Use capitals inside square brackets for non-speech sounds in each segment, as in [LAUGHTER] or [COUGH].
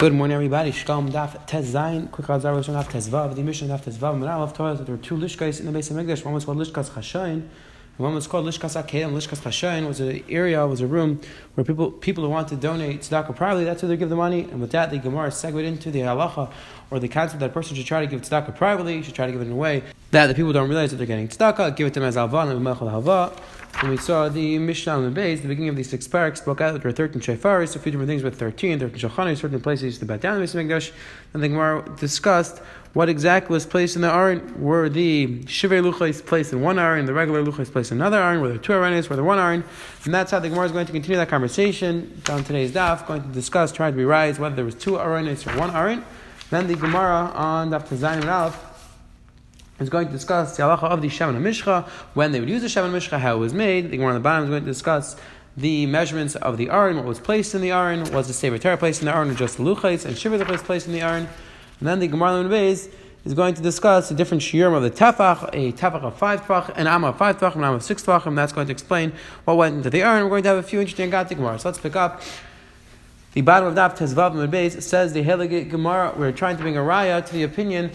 Good morning, everybody. Shkalm Daf Tez. Quick Hazar Rosh Daf Tez. The mission Daf Tez Vav. Menal Torah there were two lishkas in the base of Mikdash. One was called Lishkas Chashayin, one was called Lishkas Akeh. Lishkas Chashayin was an area, was a room where people people who want to donate tzedakah privately, that's where they give the money. And with that, the Gemara segued into the halacha or the concept that a person should try to give tzedakah privately, should try to give it in a way that the people don't realize that they're getting tzedakah. Give it to them as alvan and mechal halva. And we saw the Mishnah on the base, the beginning of these six paraks, spoke out that there were 13 shefaris, a few different things with 13, 13 shachanis, certain places to bat down the Mikdash. And the Gemara discussed what exactly was placed in the Aron. Were the Shivei Luchais placed in one Aron, the regular Luchais placed in another Aron, were there two Aronis, were there one Aron? And that's how the Gemara is going to continue that conversation down today's daf, going to discuss, trying to be right, whether there was two Aronis or one Aron. Then the Gemara on Daf Tazayin and Aleph is going to discuss the halacha of the Shemin Mishcha, when they would use the Shemin Mishcha, how it was made. The Gemara on the bottom is going to discuss the measurements of the Aron, what was placed in the Aron, was the Sefer Torah placed in the Aron, or just the Luchais, and Shiva was placed in the Aron. And then the Gemara base is going to discuss the different shiurim of the tefach, a tefach of five tefach, an amma of five tefach, an amma of six tefach, and that's going to explain what went into the Aron. We're going to have a few interesting Gati Gemara. So let's pick up. The bottom of Daf Tezvav Mebez says the Helige Gemara, we're trying to bring a raya to the opinion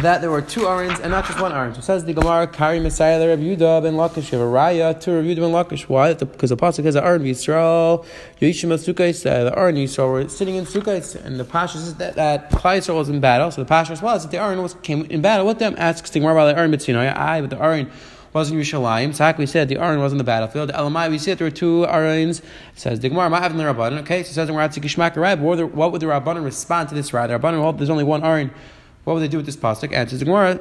that there were two arons and not just one aron. So says the Gemara, Kari Messiah Rabbi Yudah ben Lakish, you have a raya to Rabbi Yudah ben Lakish. Why? Because the pasuk has an aron Yisrael, Yishim Sukkais, the aron Yisrael were sitting in Sukkais, and the pashas says that that Yisrael was in battle. So the pashas was that the aron was came in battle with them. Asks the Gemara about the aron Mitzinoy. I, but the aron wasn't Yerushalayim. Tzak, we said the Aron was in the battlefield. Elamai, we said there were two Arons. Says the Gemara, having the Rabbanon. Okay, so it says in Ratzik Gishmak what would the Rabbanon respond to this right? The Rabbanon well, there's only one Aron. What would they do with this pasuk? Answers the Gemara.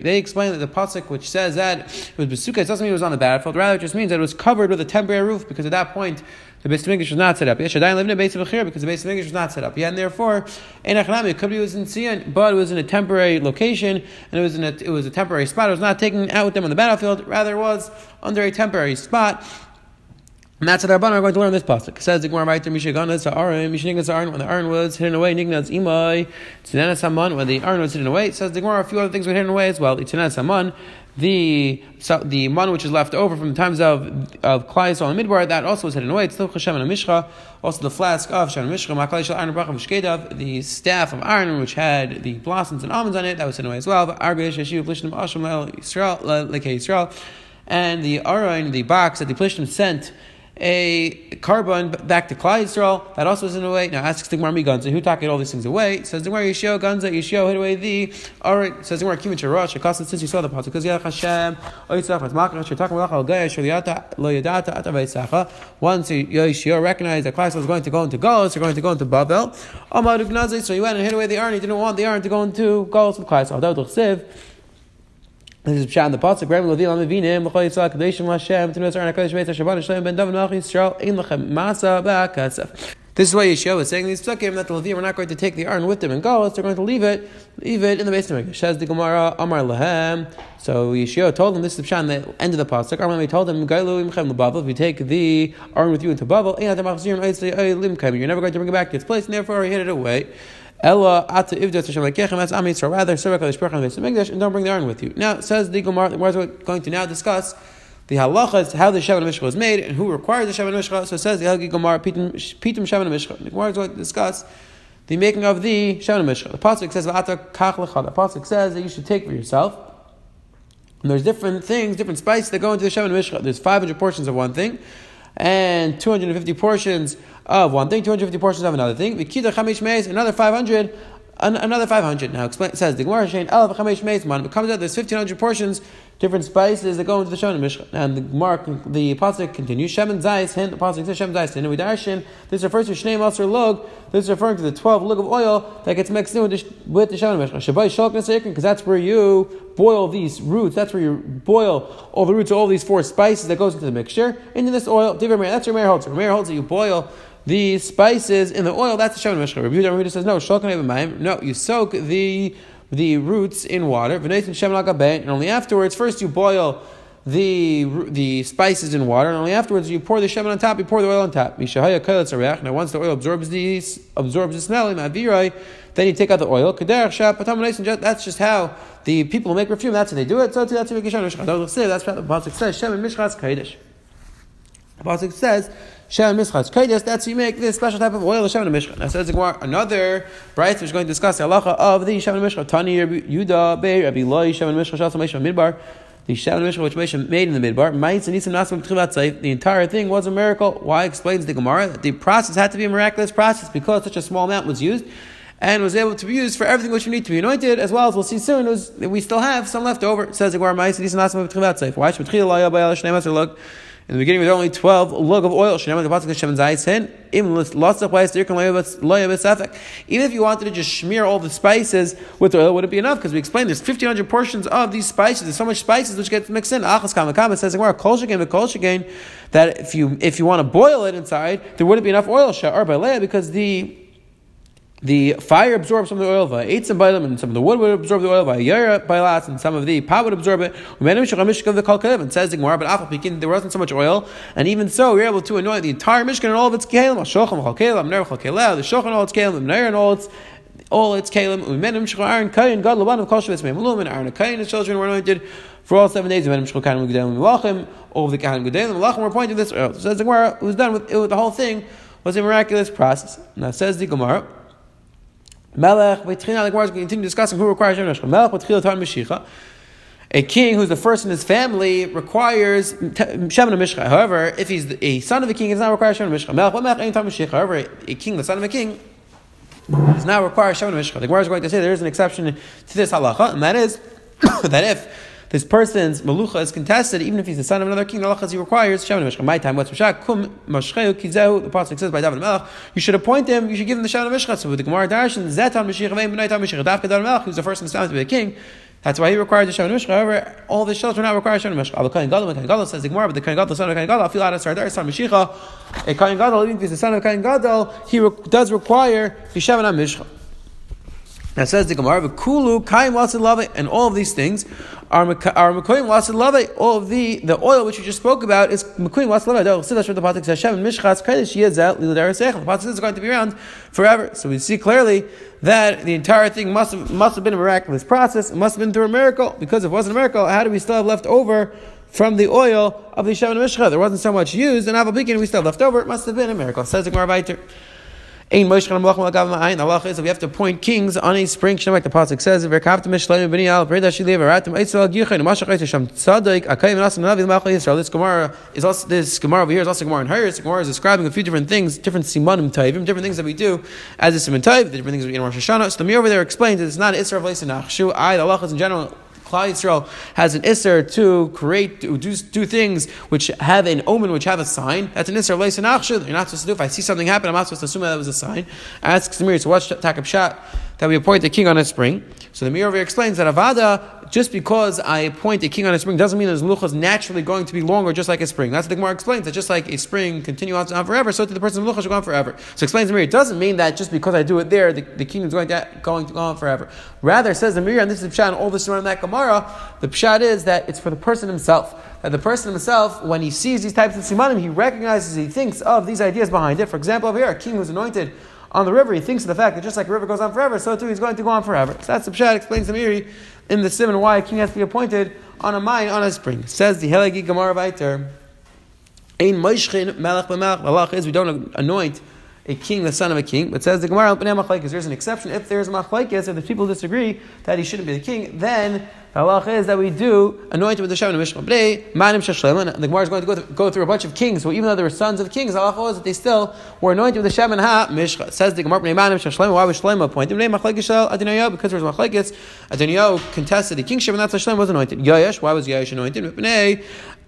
They explain that the pasuk which says that it was besuka, it doesn't mean it was on the battlefield. Rather, it just means that it was covered with a temporary roof because at that point the base of English was not set up. Yeshadai lived in a base of because the base of English was not set up. Yeah, and therefore, in Achanami, it could be it was in Sion, but it was in a temporary location and it was in a, it was a temporary spot. It was not taken out with them on the battlefield. Rather, it was under a temporary spot. And that's what our are going to learn this pasuk. It says the Gemara right there, Mishaganas Aaron, Mishanigas Aaron, when the Aaron was hidden away, Nignaz Imai, Tzenanas Haman, when the Aaron was hidden away. It says the Gemara a few other things were hidden away as well. Tzenanas Haman, the so the man which is left over from the times of of Klai and Midbar, that also was hidden away. It's Hashem and Mishcha, also the flask of Shem and Mishcha, the staff of Aaron which had the blossoms and almonds on it, that was hidden away as well. Uh, Yisrael, and the Aaron, the box that the Plishtim sent a carbon back to Klai Yisrael. That also is in a way. Now asks the Gemara Ganza, who took all these things away? Says the Gemara Yeshio Ganza, Yeshio hid away the. Alright, says the Gemara Kimin Sharash, Shakasan, since you saw the pasuk, because Yach Hashem, Oitzach, Matzmakach, Shatak Malach Al Gaya, Shaliata, Lo Yadata, Atavaisacha. Once Yeshio recognized that Klai Yisrael was going to go into Galus, they're going to go into Babel. Amar Ugnazi, so he went and hid away the Arn. He didn't want the Arn to go into Galus with Klai Yisrael. This is Pshat in the Pasuk. Rabbi Levi Lamavinim, L'chol Yisrael, Kadeshim Lashem, Tinu Yisrael, HaKadosh Beis HaShabbat, Shalom Ben David Melech Yisrael, Ein Lechem Masa Ba'akasef. This is why Yeshua is saying these psukim that the Levim are not going to take the Aron with them in Galus, they're going to leave it, leave it in the base of Says the Gemara, Amar Lahem. So Yeshua told them, this is the Pshat, the end of the Pasuk. Amar told them, Gailu Imchem L'Bavel, if you take the Aron with you into Bavel, you're never going to bring it back to its place, and therefore he hid it away. Ella ata ivdas Hashem lekechem. That's Am Yisrael. Rather, serve Hakadosh Baruch Hu Mikdash and don't bring the iron with you. Now says the Gemara. The is going to now discuss the halacha halachas, how the Shemen Mishcha was made, and who requires the Shemen Mishcha. So says the Helgi Gemara Pitum Shemen Mishcha. The Gemara is going to discuss the making of the Shemen Mishcha. The pasuk says kach lecha. The pasuk says that you should take for yourself. And there's different things, different spices that go into the Shemen Mishcha. There's 500 portions of one thing, and 250 portions of one thing, 250 portions of another thing. Vikida chamish meis, another 500, another 500. Now, explain, says, the Gemara Shein, El chamish meis, man. It comes out, there's 1500 portions, different spices that go into the Shon Mishcha. And the Mark, the Pasuk continues, Shem Zayis, hint, the Pasuk says Shem Zayis, and we darshin, this refers to Shnei Maser Log, this is referring to the 12 lug of oil that gets mixed in with the, with the Shon Mishcha. Shabai Shalk because that's where you boil these roots, that's where you boil all the roots of all these four spices that goes into the mixture, into this oil, that's Rameir holds. Rameir holds that you boil the spices in the oil, that's the Shemin Mishcha. Rabbi Yehuda says, no, Shulchan No, you soak the the roots in water, and only afterwards, first you boil the the spices in water, and only afterwards you pour the shemen on top. You pour the oil on top. Now, once the oil absorbs the absorbs the smell, then you take out the oil. That's just how the people make perfume. That's how they do it. So that's what That's what the pasuk says. Kaidish. The pasuk says Shemen Mishcha Kaidas, that's you make this special type of oil, Shemen Mishcha. Now says the another bright which is going to discuss the halacha of the Shemen Mishcha. Tani Yuda Beir Rabbi Loi Shemen Mishcha Shasam Midbar. The Shemen Mishcha which Moshe made in the Midbar. The entire thing was a miracle. Why explains the Gemara that the process had to be a miraculous process because such a small amount was used and was able to be used for everything which we need to be anointed, as well as we'll see soon, was, we still have some left over. It says the Gemara Why should in the beginning, there were only 12 lug of oil. Even if you wanted to just smear all the spices with oil, would it be enough? Because we explained there's 1,500 portions of these spices. There's so much spices which get mixed in. Achas again, Kolchugain, Kolchugain. that if you if you want to boil it inside, there wouldn't be enough oil because the the fire absorbs some of the oil eight some them, and some of the wood would absorb the oil by and some of the pot would absorb it. And says the Gemara, but there wasn't so much oil, and even so, we were able to anoint the entire Mishkan and all of its kelim, the shochan all its kelim, and all its all its kalim, umenim shchol Aaron Kayin, God Laban of Kol Shabbos Me'malum, and Aaron Kayin, his children were anointed for all seven days. Umenim shchol Kayin Gedalim Melachim, all of the Kayin Gedalim Melachim were appointed this. So says the Gemara, was done with, with the whole thing was a miraculous process. Now says the Gemara. Melech, the Gemara is continue discussing who requires Shem Neshcha. Melech, Mashicha. A king who's the first in his family requires Shem Mishcha. However, if he's a son of a king, he does not require Shem Mishcha. Ein Mashicha. However, a king, the son of a king, does not require Shem Mishcha. The Gemara is going to say there is an exception to this halacha, and that is [COUGHS] that if this person's malucha is contested, even if he's the son of another king, the halacha he requires Shem Mishcha. My time, what's Mishcha? Kum Mashcheu Kizehu. The pasuk says by David Melech, you should appoint him. You should give him the Shem Mishcha. So with the Gemara Darshan, Zetan Mashiach Vein B'nai Mishcha. Dafka David Melech, who's the first in the to be a king. That's why he required the Shem Mishcha. However, all the children not required Shem Mishcha. Al Kain Gadol, Kain Gadol says the Gemara, but the Kain Gadol, son of Kain Gadol, I feel out of Sardar, son Mashiach. A Kain Gadol, even if he's the son of Kain Gadol, he re- does require the Shem Mishcha. Now says the Gemara, "Kulu kaim lasid lave," and all of these things are are mekoyim lasid lave. All of the the oil which you just spoke about is mekoyim lasid the pasuk says. Shem mishchas kadosh yezal lilader The pasuk is going to be around forever. So we see clearly that the entire thing must have, must have been a miraculous process. It must have been through a miracle. Because if it wasn't a miracle, how do we still have left over? From the oil of the Shemin Mishcha, there wasn't so much used, and Aval we still left over. It must have been a miracle. Says the Gemara Ein Moshe Malach Malagav Ma'ayin. Allah is that we have to appoint kings on a spring. Shem like the pasuk says, "Verkavta Mishleim Bnei Al Breda Shili Veratim Eitzel Gichen Mashach Eitzel Shem Tzadik Akayim Nasim Navi Malach Yisrael." This Gemara is also this Gemara over here is also Gemara in Hayres. Gemara is describing a few different things, different simanim taivim, different things that we do as a siman taiv, the different things we do in Rosh Hashanah. So the Mir over there explains that it's not Israel Vleisenach I the Allah is in general Klal Yisrael has an isser to create, to do, do things which have an omen, which have a sign. That's an isser. You're not supposed to do. If I see something happen, I'm not supposed to assume that was a sign. Ask Samir, so what's Takab Shat? That we appoint a king on a spring. So the Mir explains that Avada, just because I appoint a king on a spring, doesn't mean his lucha is naturally going to be longer, just like a spring. That's what the Gemara explains. That just like a spring continues on forever, so to the person's lucha should go on forever. So explains the Mir, it doesn't mean that just because I do it there, the, the king is going to, going to go on forever. Rather, says the Mir, and this is the Pshat, and all this around that Gemara, the Pshat is that it's for the person himself. That the person himself, when he sees these types of simanim, he recognizes, he thinks of these ideas behind it. For example, over here, a king who's anointed on the river, he thinks of the fact that just like a river goes on forever, so too he's going to go on forever. So that's the Pshat explains to Miri in the Simon why a king has to be appointed on a mine on a spring. Says the Helagi Gemara Vaiter, Ein Moishchin Melech B'Melech. The is we don't anoint a king, the son of a king. But says the Gemara, there's an exception. If there's a machlaikis, if the people disagree that he shouldn't be the king, then the halacha is that we do anoint him with the Shem and Mishma. The Gemara is going to go, through, go through a bunch of kings, so even though they were sons of kings, the halacha is that they still were anointed with the Shem Ha Mishcha. Says the Gemara, Manim Shlomo. Why was Shlomo appointed? Because there was machlekes. Adoniyahu contested the kingship, and that's why Shlomo was anointed. Yayesh, why was Yayesh anointed?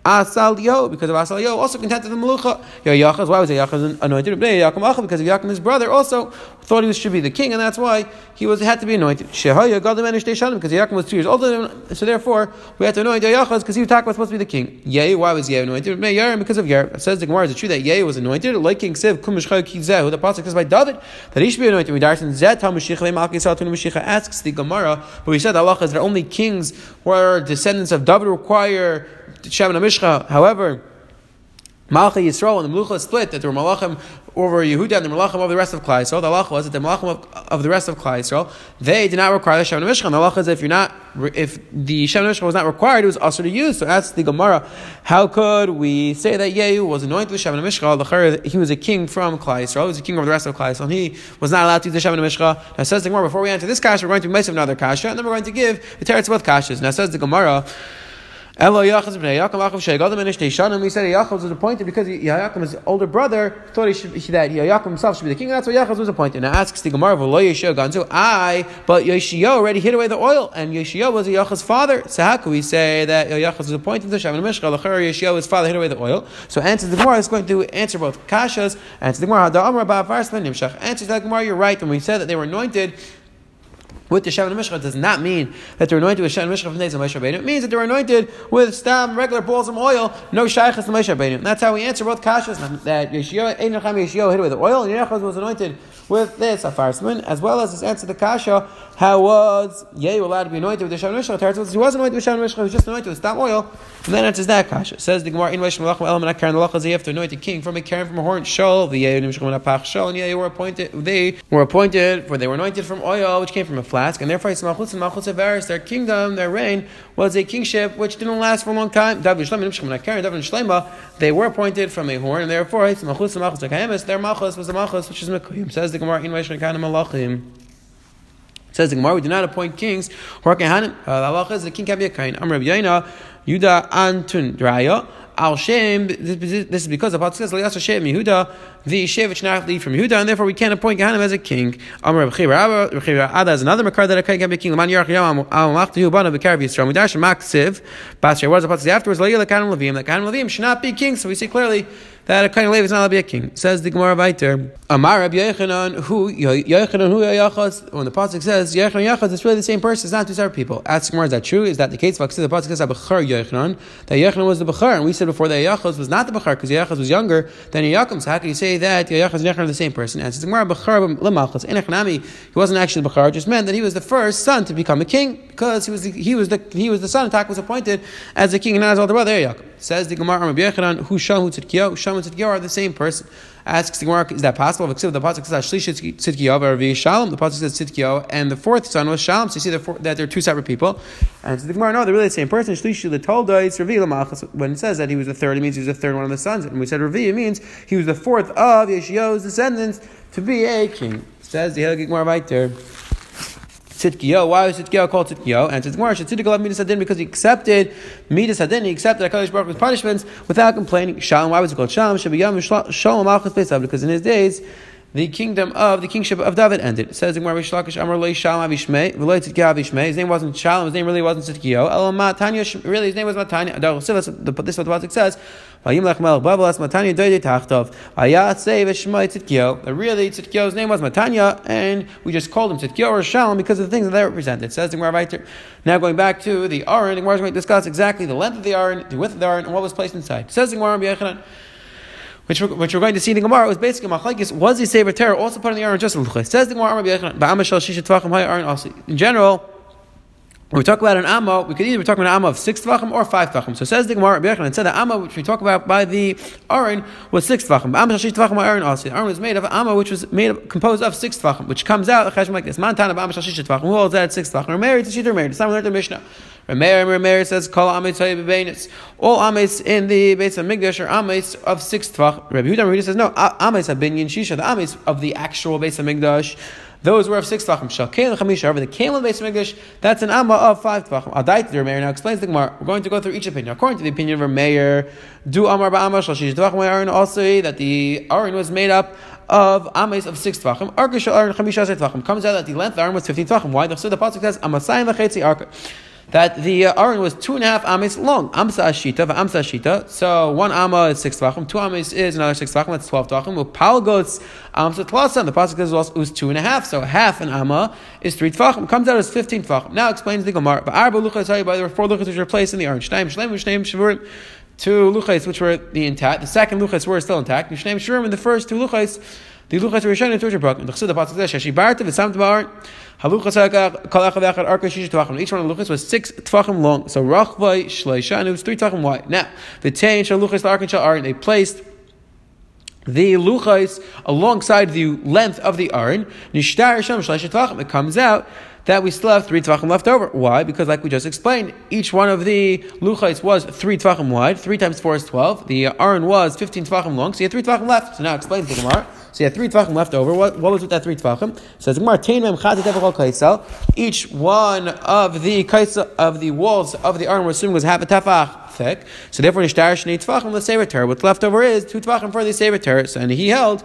Asal Yo, because of Asal Yo, also contented the Melucha. Yoachaz, why was Yoachaz anointed? Because of Yaakam, his brother, also thought he should be the king, and that's why he was had to be anointed. Shehaya Shalim, because Yaakam was two years older so therefore we had to anoint Yoachaz because he was supposed to be the king. Yeh, why was Yeh anointed? Because of Yair. It says the Gemara, is it true that Yeh was anointed? Like King Siv, Kumishcha Kizehu, the Pasuk says by David, that he should be anointed. We darson Zet HaMashiach Malki Saltun Mashiach asks the Gemara, but we said Allah is there only kings who are descendants of David require Shem and Mishcha. However, Malcha Yisrael and the Melucha split that there were Malachim over Yehuda and the Malachim over the rest of Klai Yisrael. The halacha was that the Malachim of, of the rest of Klai Yisrael, they did not require the Shem Mishcha. The halacha is if you're not, if the Shem Mishcha was not required, it was also to use. So that's the Gemara. How could we say that Yehu was anointed with Shem Mishcha? He was a king from Klai Yisrael. He was a king over the rest of Klai Yisrael. And he was not allowed to use the Shem Mishcha. Now says the Gemara, before we enter this kasha, we're going to be make another kasha, and then we're going to give the teretz both kashas. Now says the Gemara, Elo Yachaz b'nei Yaakov Achav Shegadim and Ishtei Shanim. He said Yaakov was appointed because Yaakov, his older brother, thought he should, that Yaakov himself should be the king. And that's why Yaakov was appointed. Now asks the Gemara, "Lo Yeshio Ganzu." I, but Yeshio already hid away the oil, and Yeshio was Yaakov's father. So how could we say that Yaakov was appointed to Shavim Mishcha? L'cher Yeshio, his father, hid away the oil. So answers the Gemara is going to answer both kashas. Answers the Gemara, Hada Amar Ba'Afaris Nimshach. Answers the Gemara, you're right when we said that they were anointed with the Shem and Mishcha does not mean that they're anointed with Shem and Mishcha from Nezim Moshe Rabbeinu. It means that they're anointed with stam, regular balls of oil, no shaykhs to Moshe Rabbeinu. That's how we answer both kashas, that Yeshio hit with oil, and Yechaz was anointed with this a afarsman, as well as this answer the kasha, how was Yehu allowed to be anointed with the Shem and Mishcha? He wasn't anointed with Shem and Mishcha, he was just anointed with stam oil, and then answers that kasha. Says the Gemara, in Moshe Malachim Elam and Akaran, the Lachaz, you have to anoint a king from a Karen from a horn, Shol, the Yehu Nimshchim Apach Shol, and Yehu were appointed, they were appointed, for they were anointed from oil, which came from a flask, and therefore it's Malchus and Malchus Avaris, their kingdom, their reign, was a kingship which didn't last for a long time. They were appointed from a horn, and therefore it's Malchus and Malchus Akayemis, their Malchus was the Malchus, which is Mekuyim. Says the Gemara, in Moshe Kana Malachim. Says the Gemara, we do not appoint kings. Uh, the halacha the king can be a kain. Am Rabbi Yaina, Yuda Antun Draya. Al Shem, this is because the Pasuk says, Elias Shem Yehuda, the Shevich not from Yehuda, and therefore we can't appoint Gehanim as a king. Amar Reb Ada is another Makar that a king can be king. Laman Yarach Yam Al Machtu Bana Bekar Yisrael. Midash Maksiv, Basher, what does the Pasuk say afterwards? Leila Kanim Levim, that Kanim Levim should not be king. So we see clearly that a kind of is not allowed to be a king. Says the Gemara Viter. Amar Rabbi Yechanan, who Yechanan who Yachas. When the pasuk says Yechanan Yachas, it's really the same person. It's not two separate people. Ask Gemara, is that true? Is that the case? The pasuk says Abachar Yechanan. That Yechanan was the Bachar, and we said before that Yachas was not the Bachar because Yachas was younger than Yaakov. So how can you say that Yachas and Yechanan are the same person? Answers the Gemara Bachar Lemachas. Enechanami. He wasn't actually the Bachar. Just meant that he was the first son to become a king because he was the, he was the he was the son. Tak was appointed as a king and not his older brother Yaakov. Says the Gemara Rabbi Yechanan, who Sham who Tzidkiyahu, Sham and Tzidkiyahu are the same person. Asks the Gemara, is that possible? The pasuk says Shlish Tzidkiyahu, Ravi Shalom. The pasuk says Tzidkiyahu, and the fourth son was Shalom. So you see that they're two separate people. And so the Gemara, no, they're really the same person. When it says that he was the third, it means he was the third one of the sons. And we said Ravi, means he was the fourth of Yeshiyahu's descendants to be a king. Says the Gemara right there. Tzidkiyo. Why was Tzidkiyo called Tzidkiyo? And Tzidkiyo Tzidkiyo left Midas Hadin because he accepted Midas Hadin. He accepted HaKadosh Baruch Hu's punishments without complaining. Shalom. Why was it called Shalom? Shabiyam Shalom Malchus. Because in his days, the kingdom of the kingship of David ended. It says in Gemara Shlakish Amar Lei Shalom V'Loi Tzidkiyo Avishmei. His name wasn't Shalom. His name really wasn't Tzidkiyo. El Matanya. Really, his name was Matanya. This is what the says. Vayimlech Melech. Really, Tzidkiyo's name was Matanya, and we just called him Tzidkiyo or Shalom because of the things that they represented. It says in Gemara Now going back to the Aron, Gemara is going to discuss exactly the length of the Aron, the width of the Aron, and what was placed inside. It says in Gemara which we're, which we're going to see in the Gemara, was basically machlekes. Was the Sefer Torah also put in the Aron just luchas? Says the Gemara, in general. When we talk about an amma, we could either be talking about an amma of six tvachim or five tvachim. So says the Gemara, and said the amma which we talk about by the Aron was six tvachim. Amma shashi tvachim Aron also. Aron was made of amma which was made of, composed of six tvachim, which comes out like this. Mantana amma shashi tvachim. Who holds that at six tvachim? We're married to Shiddur married. Someone learned the Mishnah. Rameir Rameir says Kol Ames Bebenis. All Ames in the base of Migdash are Ames of six tvach. Rabbi Yehuda says no. Ames have been Shisha. The Ames of the actual base of Migdash. Those were of six tvachim. Shal Chamisha. However, the Kael base of Migdash that's an Amma of five tvachim. Adait the Rameir now explains the Gemara. We're going to go through each opinion. According to the opinion of Rameir, do Amar Ba'amar Shal Shish Tvachim Aaron also that the Aaron was made up of ames of six tvachim. Arka Aaron chamisha tvachim. Comes out that the length of Aaron was fifteen tvachim. Why? So the pasuk says amasayim v'chetzi arka that the uh, Aron was two and a half ames long. Amsa ashita, amsa ashita. So one amma is six tvachim, two ames is another six tvachim, that's twelve tvachim. Upal goes amsa tlasan. The pasuk says it was two and a half, so half an amma is three tvachim. Comes out as fifteen tvachim. Now explains the Gemara. But arba luchas by there were four luchas which were placed in the Aron. Shneim shleim shneim shavurim. Two luchas which were the intact. The second luchas were still intact. Shneim shavurim. And the first two luchas. The luchas were shown in Torah Brook. And the Chassid the pasuk says barta Each one of the luchas was six tefachim long. So rachvay shleisha, and it was three tefachim wide. Now the tain shaluchas the arkin shal they placed the luchas alongside the length of the aron. It comes out that we still have three tvachim left over. Why? Because, like we just explained, each one of the luchais was three tvachim wide. Three times four is twelve. The aron was fifteen tvachim long, so you have three tvachim left. So now explain to the Gemara. So you have three tvachim left over. What, what was with that three tvachim? Says Gemara, Each one of the kaisel of the walls of the arm we're assuming was half a tefach thick. So therefore, nishtarish need tvachim the sevater. What's left over is two tvachim for the. So, and he held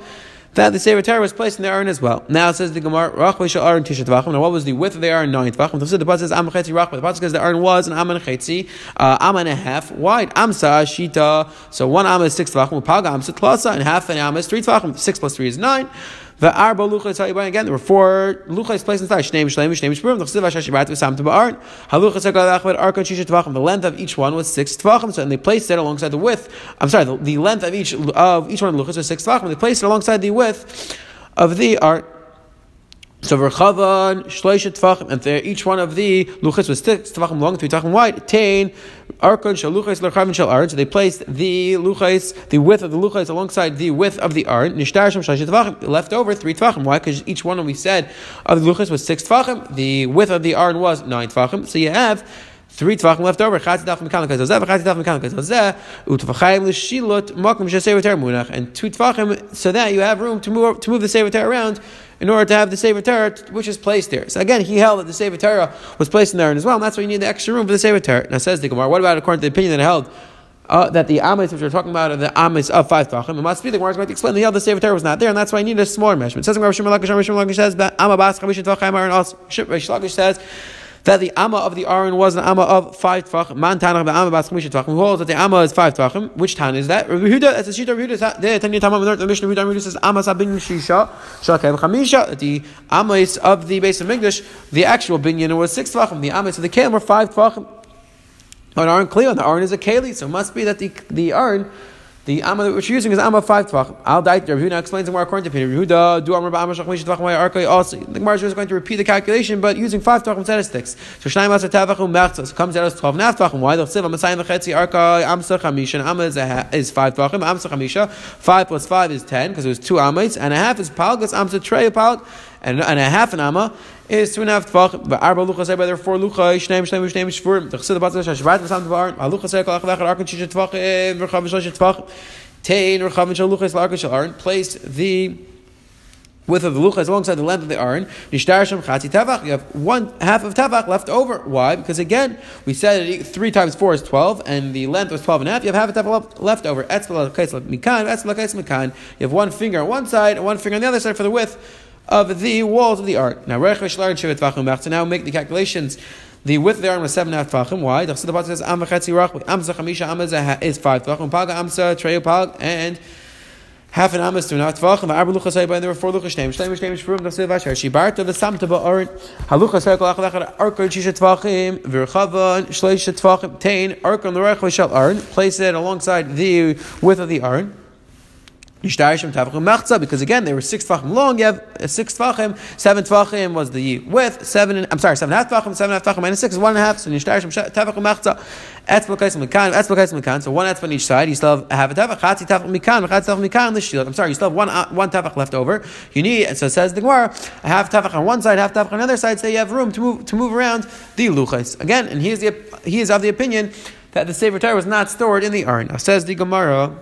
that the Sefer Torah was placed in the Aron as well. Now it says the Gemara, Rachba Shal Aron Tisha Tvachim. Now what was the width of the Aron? Nine Tvachim. The Pasuk says Am Chetzi Rachba. The Pasuk says the Aron was an Am and Chetzi, uh, Am and a half wide. Amsa Shita. So one Am is six Tvachim. Paga Amsa Tlasa and half an Am is three Tvachim. Six plus three is nine. The arba luchas ha'ibayin again. There were four luchas placed inside. Shnei mishleim, shnei mishpurim. The chesiv hashash to v'sam to ba'arin. Haluchas ha'gal achmed arkan shisha tvachim. The length of each one was six tvachim. So and they placed it alongside the width. I'm sorry. The, the length of each of each one of the luchas was six tvachim. They placed it alongside the width of the art. So Verchavan, Shloisha Tvachim, and there each one of the luchas was six Tvachim long, three Tvachim wide. Tain, Arkon, Shaluchas, Lerchavin, Shal Art. So they placed the luchas, the width of the luchas alongside the width of the art. Nishtar Shem Shloisha Tvachim, left over three Tvachim. Why? Because each one we said of the luchas was six Tvachim. The width of the art was nine Tvachim. So you have three tvachim left over. Chatzi daf mekanik zeh, chatzi daf mekanik zeh, utvachayim l'shilot makom shesevater munach, and two tvachim so that you have room to move to move the sevater around in order to have the sevater which is placed there. So again, he held that the sevater was placed in there as well, and that's why you need the extra room for the sevater. Now says the Gemara, what about according to the opinion that held? Uh, that the amis which we're talking about are the amis of five tachim. It must be the Gemara is going to explain the other sefer was not there, and that's why I need a smaller measurement. It says Rav Shimon Lakish, Rav Shimon Lakish says, "Amabas tvachim are also." Rav Lakish says that the Amma of the Aron was an Amma of five Tvachim. Man Tanach the Amma Bas Chamisha Tvachim. Who holds that the Amma is five Tvachim? Which Tan is that? Rabbi Huda, as a sheet of Huda, there, Tanya Tamam, the Mishnah Rabbi Huda says Amma Sabin Shisha, Shakev Chamisha. The Ammais of the base of English, the actual binyan was six Tvachim. The Ammais of the Kalim were five Tvachim. An Aron clear, the Aron is a Kali, so it must be that the, the Aron the Amma that we're using is Amma five tvach. Al dait Rav Yehuda explains the more according to Peter. Yehuda do Amma Amma Shachmish tvach my arkai also. The Gemara is going to repeat the calculation, but using five tvach instead of six. So Shnai Masa Tavachum Mechza. So comes out as twelve and a half tvachim. Why the Chsiv Amasayim Lechetzi arkai Amsa Chamisha Amma is, a, is five tvachim. Amsa Chamisha five plus five is ten because it was two Ammais and a half is Palgas Amsa Trey Palg and, and a half an Amma is two and a half tvach. But arba luchas by there four luchas shneim shneim shneim shvurim. The chesed the shashvat v'sam tvar. Haluchas say kol achvach arkan shishat tvach v'chav v'shlosh tvach. Tein Rechavin Shaluchas Larka Shal Aron, place the width of the luchas alongside the length of the aron. Nishtar Shem Chatzi Tavach. You have one half of Tavach left over. Why? Because again, we said three times four is twelve, and the length was twelve and a half. You have half of Tavach left over. Etzbala Mikan, Etzbala Mikan. You have one finger on one side and one finger on the other side for the width of the walls of the art. Now, and Vachim Now make the calculations. The width of the arm was seven and a half tvachim. Why? The Chassid says am v'chetzi rachmi. Amza chamisha amza is five tvachim. Paga amza treu pag and half an amas to an. V'arba luchas hay there were four luchas shneim. Shneim shneim shfurim. Chassid v'asher. Shibarta. Haluchas kolach arkon shisha shleisha tvachim. Tain arkon l'rech v'shal arin. Place it alongside the width of the arin because again they were six tefachim long. You have six tefachim, seven tefachim was the width, seven. I'm sorry, seven and half tefachim, seven and half tefachim minus six is one and a half. So nishtayishim tefachim mechza. Etzbel mikan, etzbel mikan. So one etzbel on each side. You still have a half chatzi tefach mikan, chatzi tefach mikan. The shield. I'm sorry, you still have one uh, one tefach left over. You need, and so it says the Gemara, a half tefach on one side, half tefach on the other side. So you have room to move to move around the luchas again. And he is the he is of the opinion that the sefer Torah was not stored in the urn. Says the Gemara.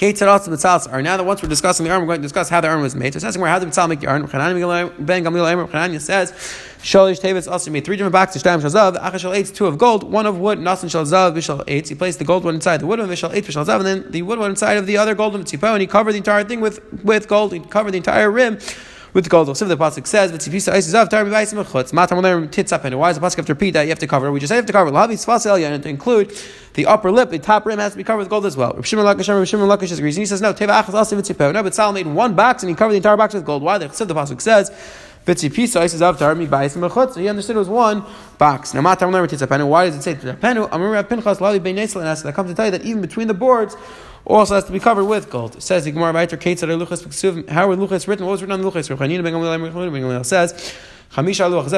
Are now that once we're discussing the arm, we're going to discuss how the arm was made. So it's asking where how did Mitzal make the arm? Ben Gamliel Chananya says, Shalish Tevis also made three different boxes. Shtam Shazav, Achashal eight, two of gold, one of wood, Nasan Shalzav, Vishal eight. He placed the gold one inside the wood one, Vishal eight, Vishal and then the wood one inside of the other gold one, and he covered the entire thing with, with gold. He covered the entire rim with the gold. So the pasuk says, "V'tzipisa isis tarbi v'aisim mechutz." Matam lerim tits up and why does the pasuk have to repeat that? You have to cover. We just say you have to cover. Lavi sfasel and to include the upper lip, the top rim has to be covered with gold as well. Rav Shimon Lakish, Rav Shimon Lakish disagrees. He says, "No, teva achas also v'tzipo." No, but Sal made one box and he covered the entire box with gold. Why? The pasuk says. Vitzipisa isis av tarmi b'aisim mechutz. So he understood it was one box. Now, matam tits up Why does it say titzapenu? Amir Pinchas lavi bein and that comes to tell you that even between the boards also has to be covered with gold. It says Luchas How were Luchas written? What was written on Luchas? Says luach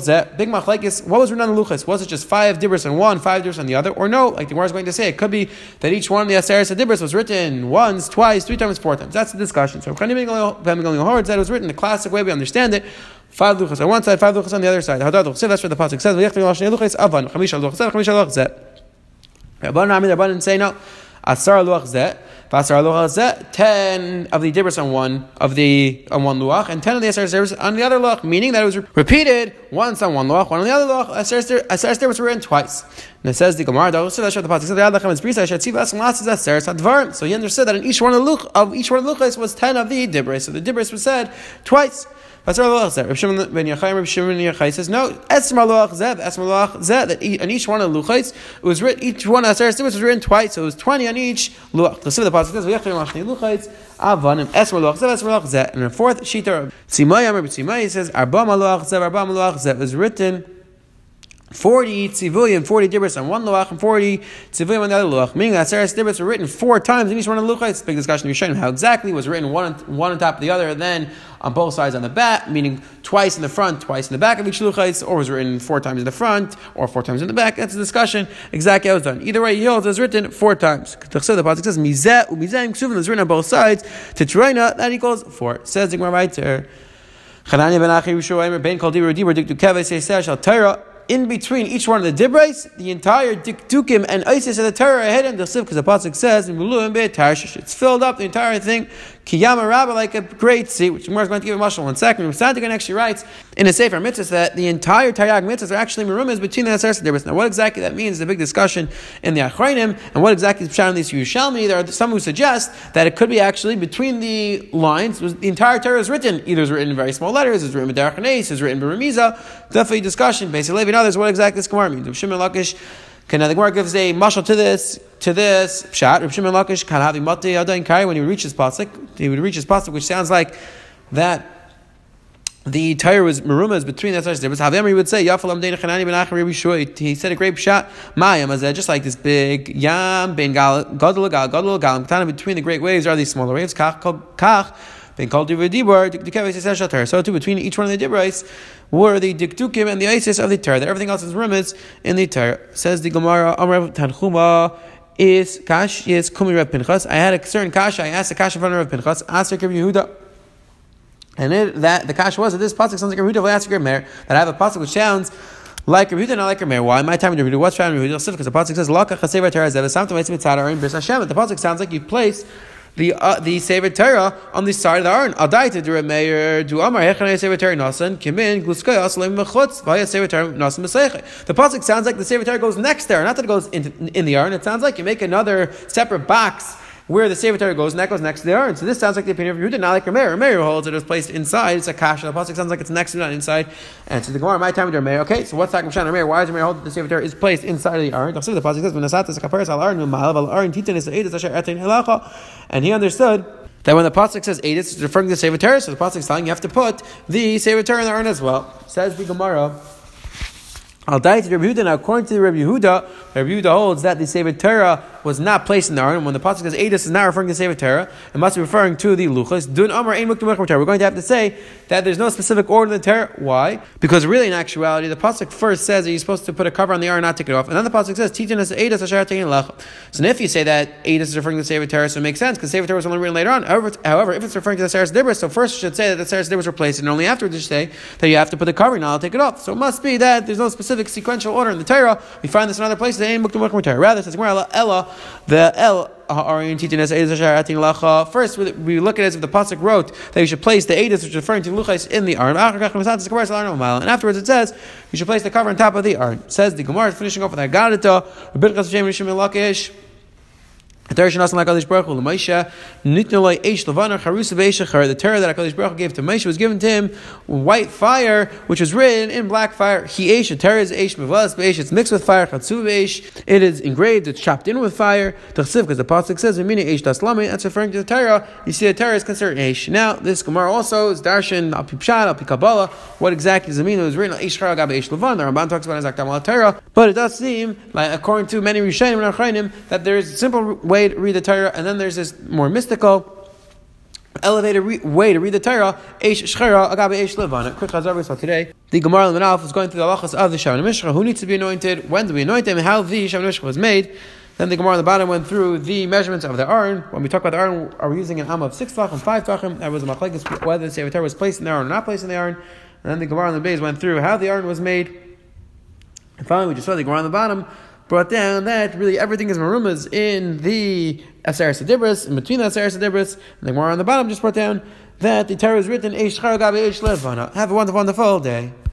zeh. Big machlekes. What was written on the luchas? Was it just five dibros on one, five dibros on the other, or no? Like the Gemara is going to say, it could be that each one of the aseres dibros was written once, twice, three times, four times. That's the discussion. So Chanim Gamliel said it was written the classic way we understand it. Five luchas on one side, five luchas on the other side. Hadad luchas. That's what the pasuk says. Lashni luchas Rabban say no. Asar luach zeh. Vasar luach ten of the dibros on one of the on one luach, and ten of the asar dibros on the other luach, meaning that it was repeated once on one luach, one on the other luach. Asar dibros were written twice. And it says the Gemara. So he understood that in each one of the luch of each one of the luchas was ten of the dibros. So the dibros was said twice. That's Shimon ben Yochai, says, no, Esmer Loach Zeh, Esmer that on each one of the Luchais, it was written, each one of the Aseret was written twice, so it was 20 on each Luach. The the Pasuk says, V'yachim Lachni Luchais, Avanim, Esmer Loach Zeh, Esmer Loach Zeh. And the fourth, Shita, Tzimai, Amr Tzimai, says, Arba Malach Zeh, Arba Malach Zeh, was written 40 tzivulim, 40 dibros on one luach, and 40 tzivulim on the other luach. Meaning that Sarah's dibros were written four times in each one of the luchas. It's a big discussion. We're showing how exactly was written one, one on top of the other, and then on both sides on the back, meaning twice in the front, twice in the back of each luchais, or was written four times in the front, or four times in the back. That's a discussion. Exactly how it was done. Either way, Yod was written four times. The pasuk says mizeh umizeh ksuvim is written on both sides. To Trina, that equals four. Says the Gemara right. Chananya ben Achi Rishoyim, Ben Kol Dibur Dibur Dik Dukeves Seiseh Shal Torah in between each one of the dibrais, the entire dikdukim and isis of the Torah are hidden. Because the pasuk says in it's filled up the entire thing. Kiyama Rabba like a great sea, which Gemara is going to give a mashal one second. Saadia Gaon actually writes in a Sefer Mitzvah that the entire Taryag Mitzvahs are actually merumas between the Aseres dibrais. Now, what exactly that means is a big discussion in the Achrayim, and what exactly is Pshat in these Yerushalmi. There are some who suggest that it could be actually between the lines, the entire Torah is written. Either it's written in very small letters, it's written in Derech it's written in Beremiza. Definitely discussion. Basically, and others, what exactly this Gemara means. Okay, now the Gemara gives a mashal to this to this pshat. Reb Shimon Lakish can have mati adain kari when he reaches pasuk. He would reach his pasuk, which sounds like that the tire was marumas between that such difference. However, he would say Yafalam Dein Chanani Ben Achar Rabbi He said a great shot. Mayam as just like this big yam ben gal gadol gal gadol gal between the great waves are these smaller waves. Kach kach ben kol divur dibur So too between each one of the dibrais were the dikdukim and the isis of the Torah. That everything else is rumas in the Torah. Says the Gemara, Amr Tanchuma is kash is kumi Reb Pinchas. I had a certain kash. I asked the kash in front of Reb Pinchas. Ask Reb Yehuda. And it, that the kash was that this pasuk sounds like Reb Yehuda. Ask Reb Meir that I have a pasuk which sounds like Reb Yehuda, not like Meir. Why? My time Reb Yehuda. What's found in Yehuda? Because the pasuk says laka chasev zev samtam eitzim mitzad in bris Hashem. The pasuk sounds like you place the uh, the Sefer Torah on the side of the Aron. Adaita do Meir do Amar Hechanei Sefer Torah Nasan Kimin Gluskay Asalim Mechutz Vaya Sefer Torah Nasan Meseiche. The pasuk sounds like the Sefer Torah goes next there, not that it goes in, in the Aron. It sounds like you make another separate box where the Sefer Torah goes, and that goes next to the Aron. So this sounds like the opinion of Yehuda, not like Rameir. Rameir holds it was placed inside. It's a kash. The pasuk sounds like it's next to, not inside. And so the Gemara, my time with Rameir. Okay, so what's talking about Rameir? Why does Rameir hold that the Sefer Torah is placed inside of the Aron? The pasuk says, "When asatas kaparas al Aron, ma'alav al Aron titan is eidas asher etin halacha," and he understood that when the pasuk says edis, it's referring to the Sefer Torah. So the pasuk is telling you have to put the Sefer Torah in the Aron as well. Says the Gemara. I'll die to Rabbi Yehuda. Now, according to Rabbi Yehuda, Rabbi Yehuda holds that the Sefer Torah was not placed in the Aron. When the pasuk says Edis is not referring to the Sefer Torah, it must be referring to the Luchas. Dun Amar Ein We're going to have to say that there's no specific order in the Torah. Why? Because really, in actuality, the pasuk first says that you're supposed to put a cover on the Aron, not take it off, and then the pasuk says Titan is Edis Asher Lach. So if you say that Edis is referring to the Sefer Torah, so it makes sense because Sefer Torah was only written later on. However, however if it's referring to the Seres Dibra, so first you should say that the Seres Dibra were placed, and only afterwards you say that you have to put the covering. Now I'll take it off. So it must be that there's no specific sequential order in the Torah. We find this in other places. Rather, says Ella the El First, we look at it as if the pasuk wrote that you should place the edis, which is referring to luchais, in the arm. And afterwards, it says you should place the cover on top of the arm. says the Gemara is finishing off with Agadita. The Torah that HaKadosh Baruch Hu gave to Moshe was given to him white fire, which was written in black fire. He the is it's mixed with fire, it is engraved, it's chopped in with fire. Because the Pasuk says, that's referring to the Torah. You see, the Torah is considered Eish. Now, this Gemara also is Darshan, Al Pipshat, Al Kabbalah. What exactly does it mean? It was written, Eish Chara Eish Levan. The Ramban talks about Zaktam al Torah, but it does seem, like according to many Rishonim and Achronim, that there is a simple way way to read the Torah, and then there's this more mystical elevated re- way to read the Torah, Eish Shchera, Agabe Eish it. Quick Chazar today. The Gemara the Manaf is going through the halachas of the Shemen Mishcha. Who needs to be anointed? When do we anoint him? How the Shemen Mishcha was made? Then the Gemara on the bottom went through the measurements of the Aron. When we talk about the Aron, are we using an Am of six tachim, five tachim? That was a machlekes whether the Sefer was placed in the Aron or not placed in the Aron. And then the Gemara on the base went through how the Aron was made. And finally, we just saw the Gemara on the bottom brought down that really everything is marumas in the Aseres Adibris, in between the Aseres Adibris, and the Gemara on the bottom just brought down that the Torah is written, Have a wonderful, wonderful day.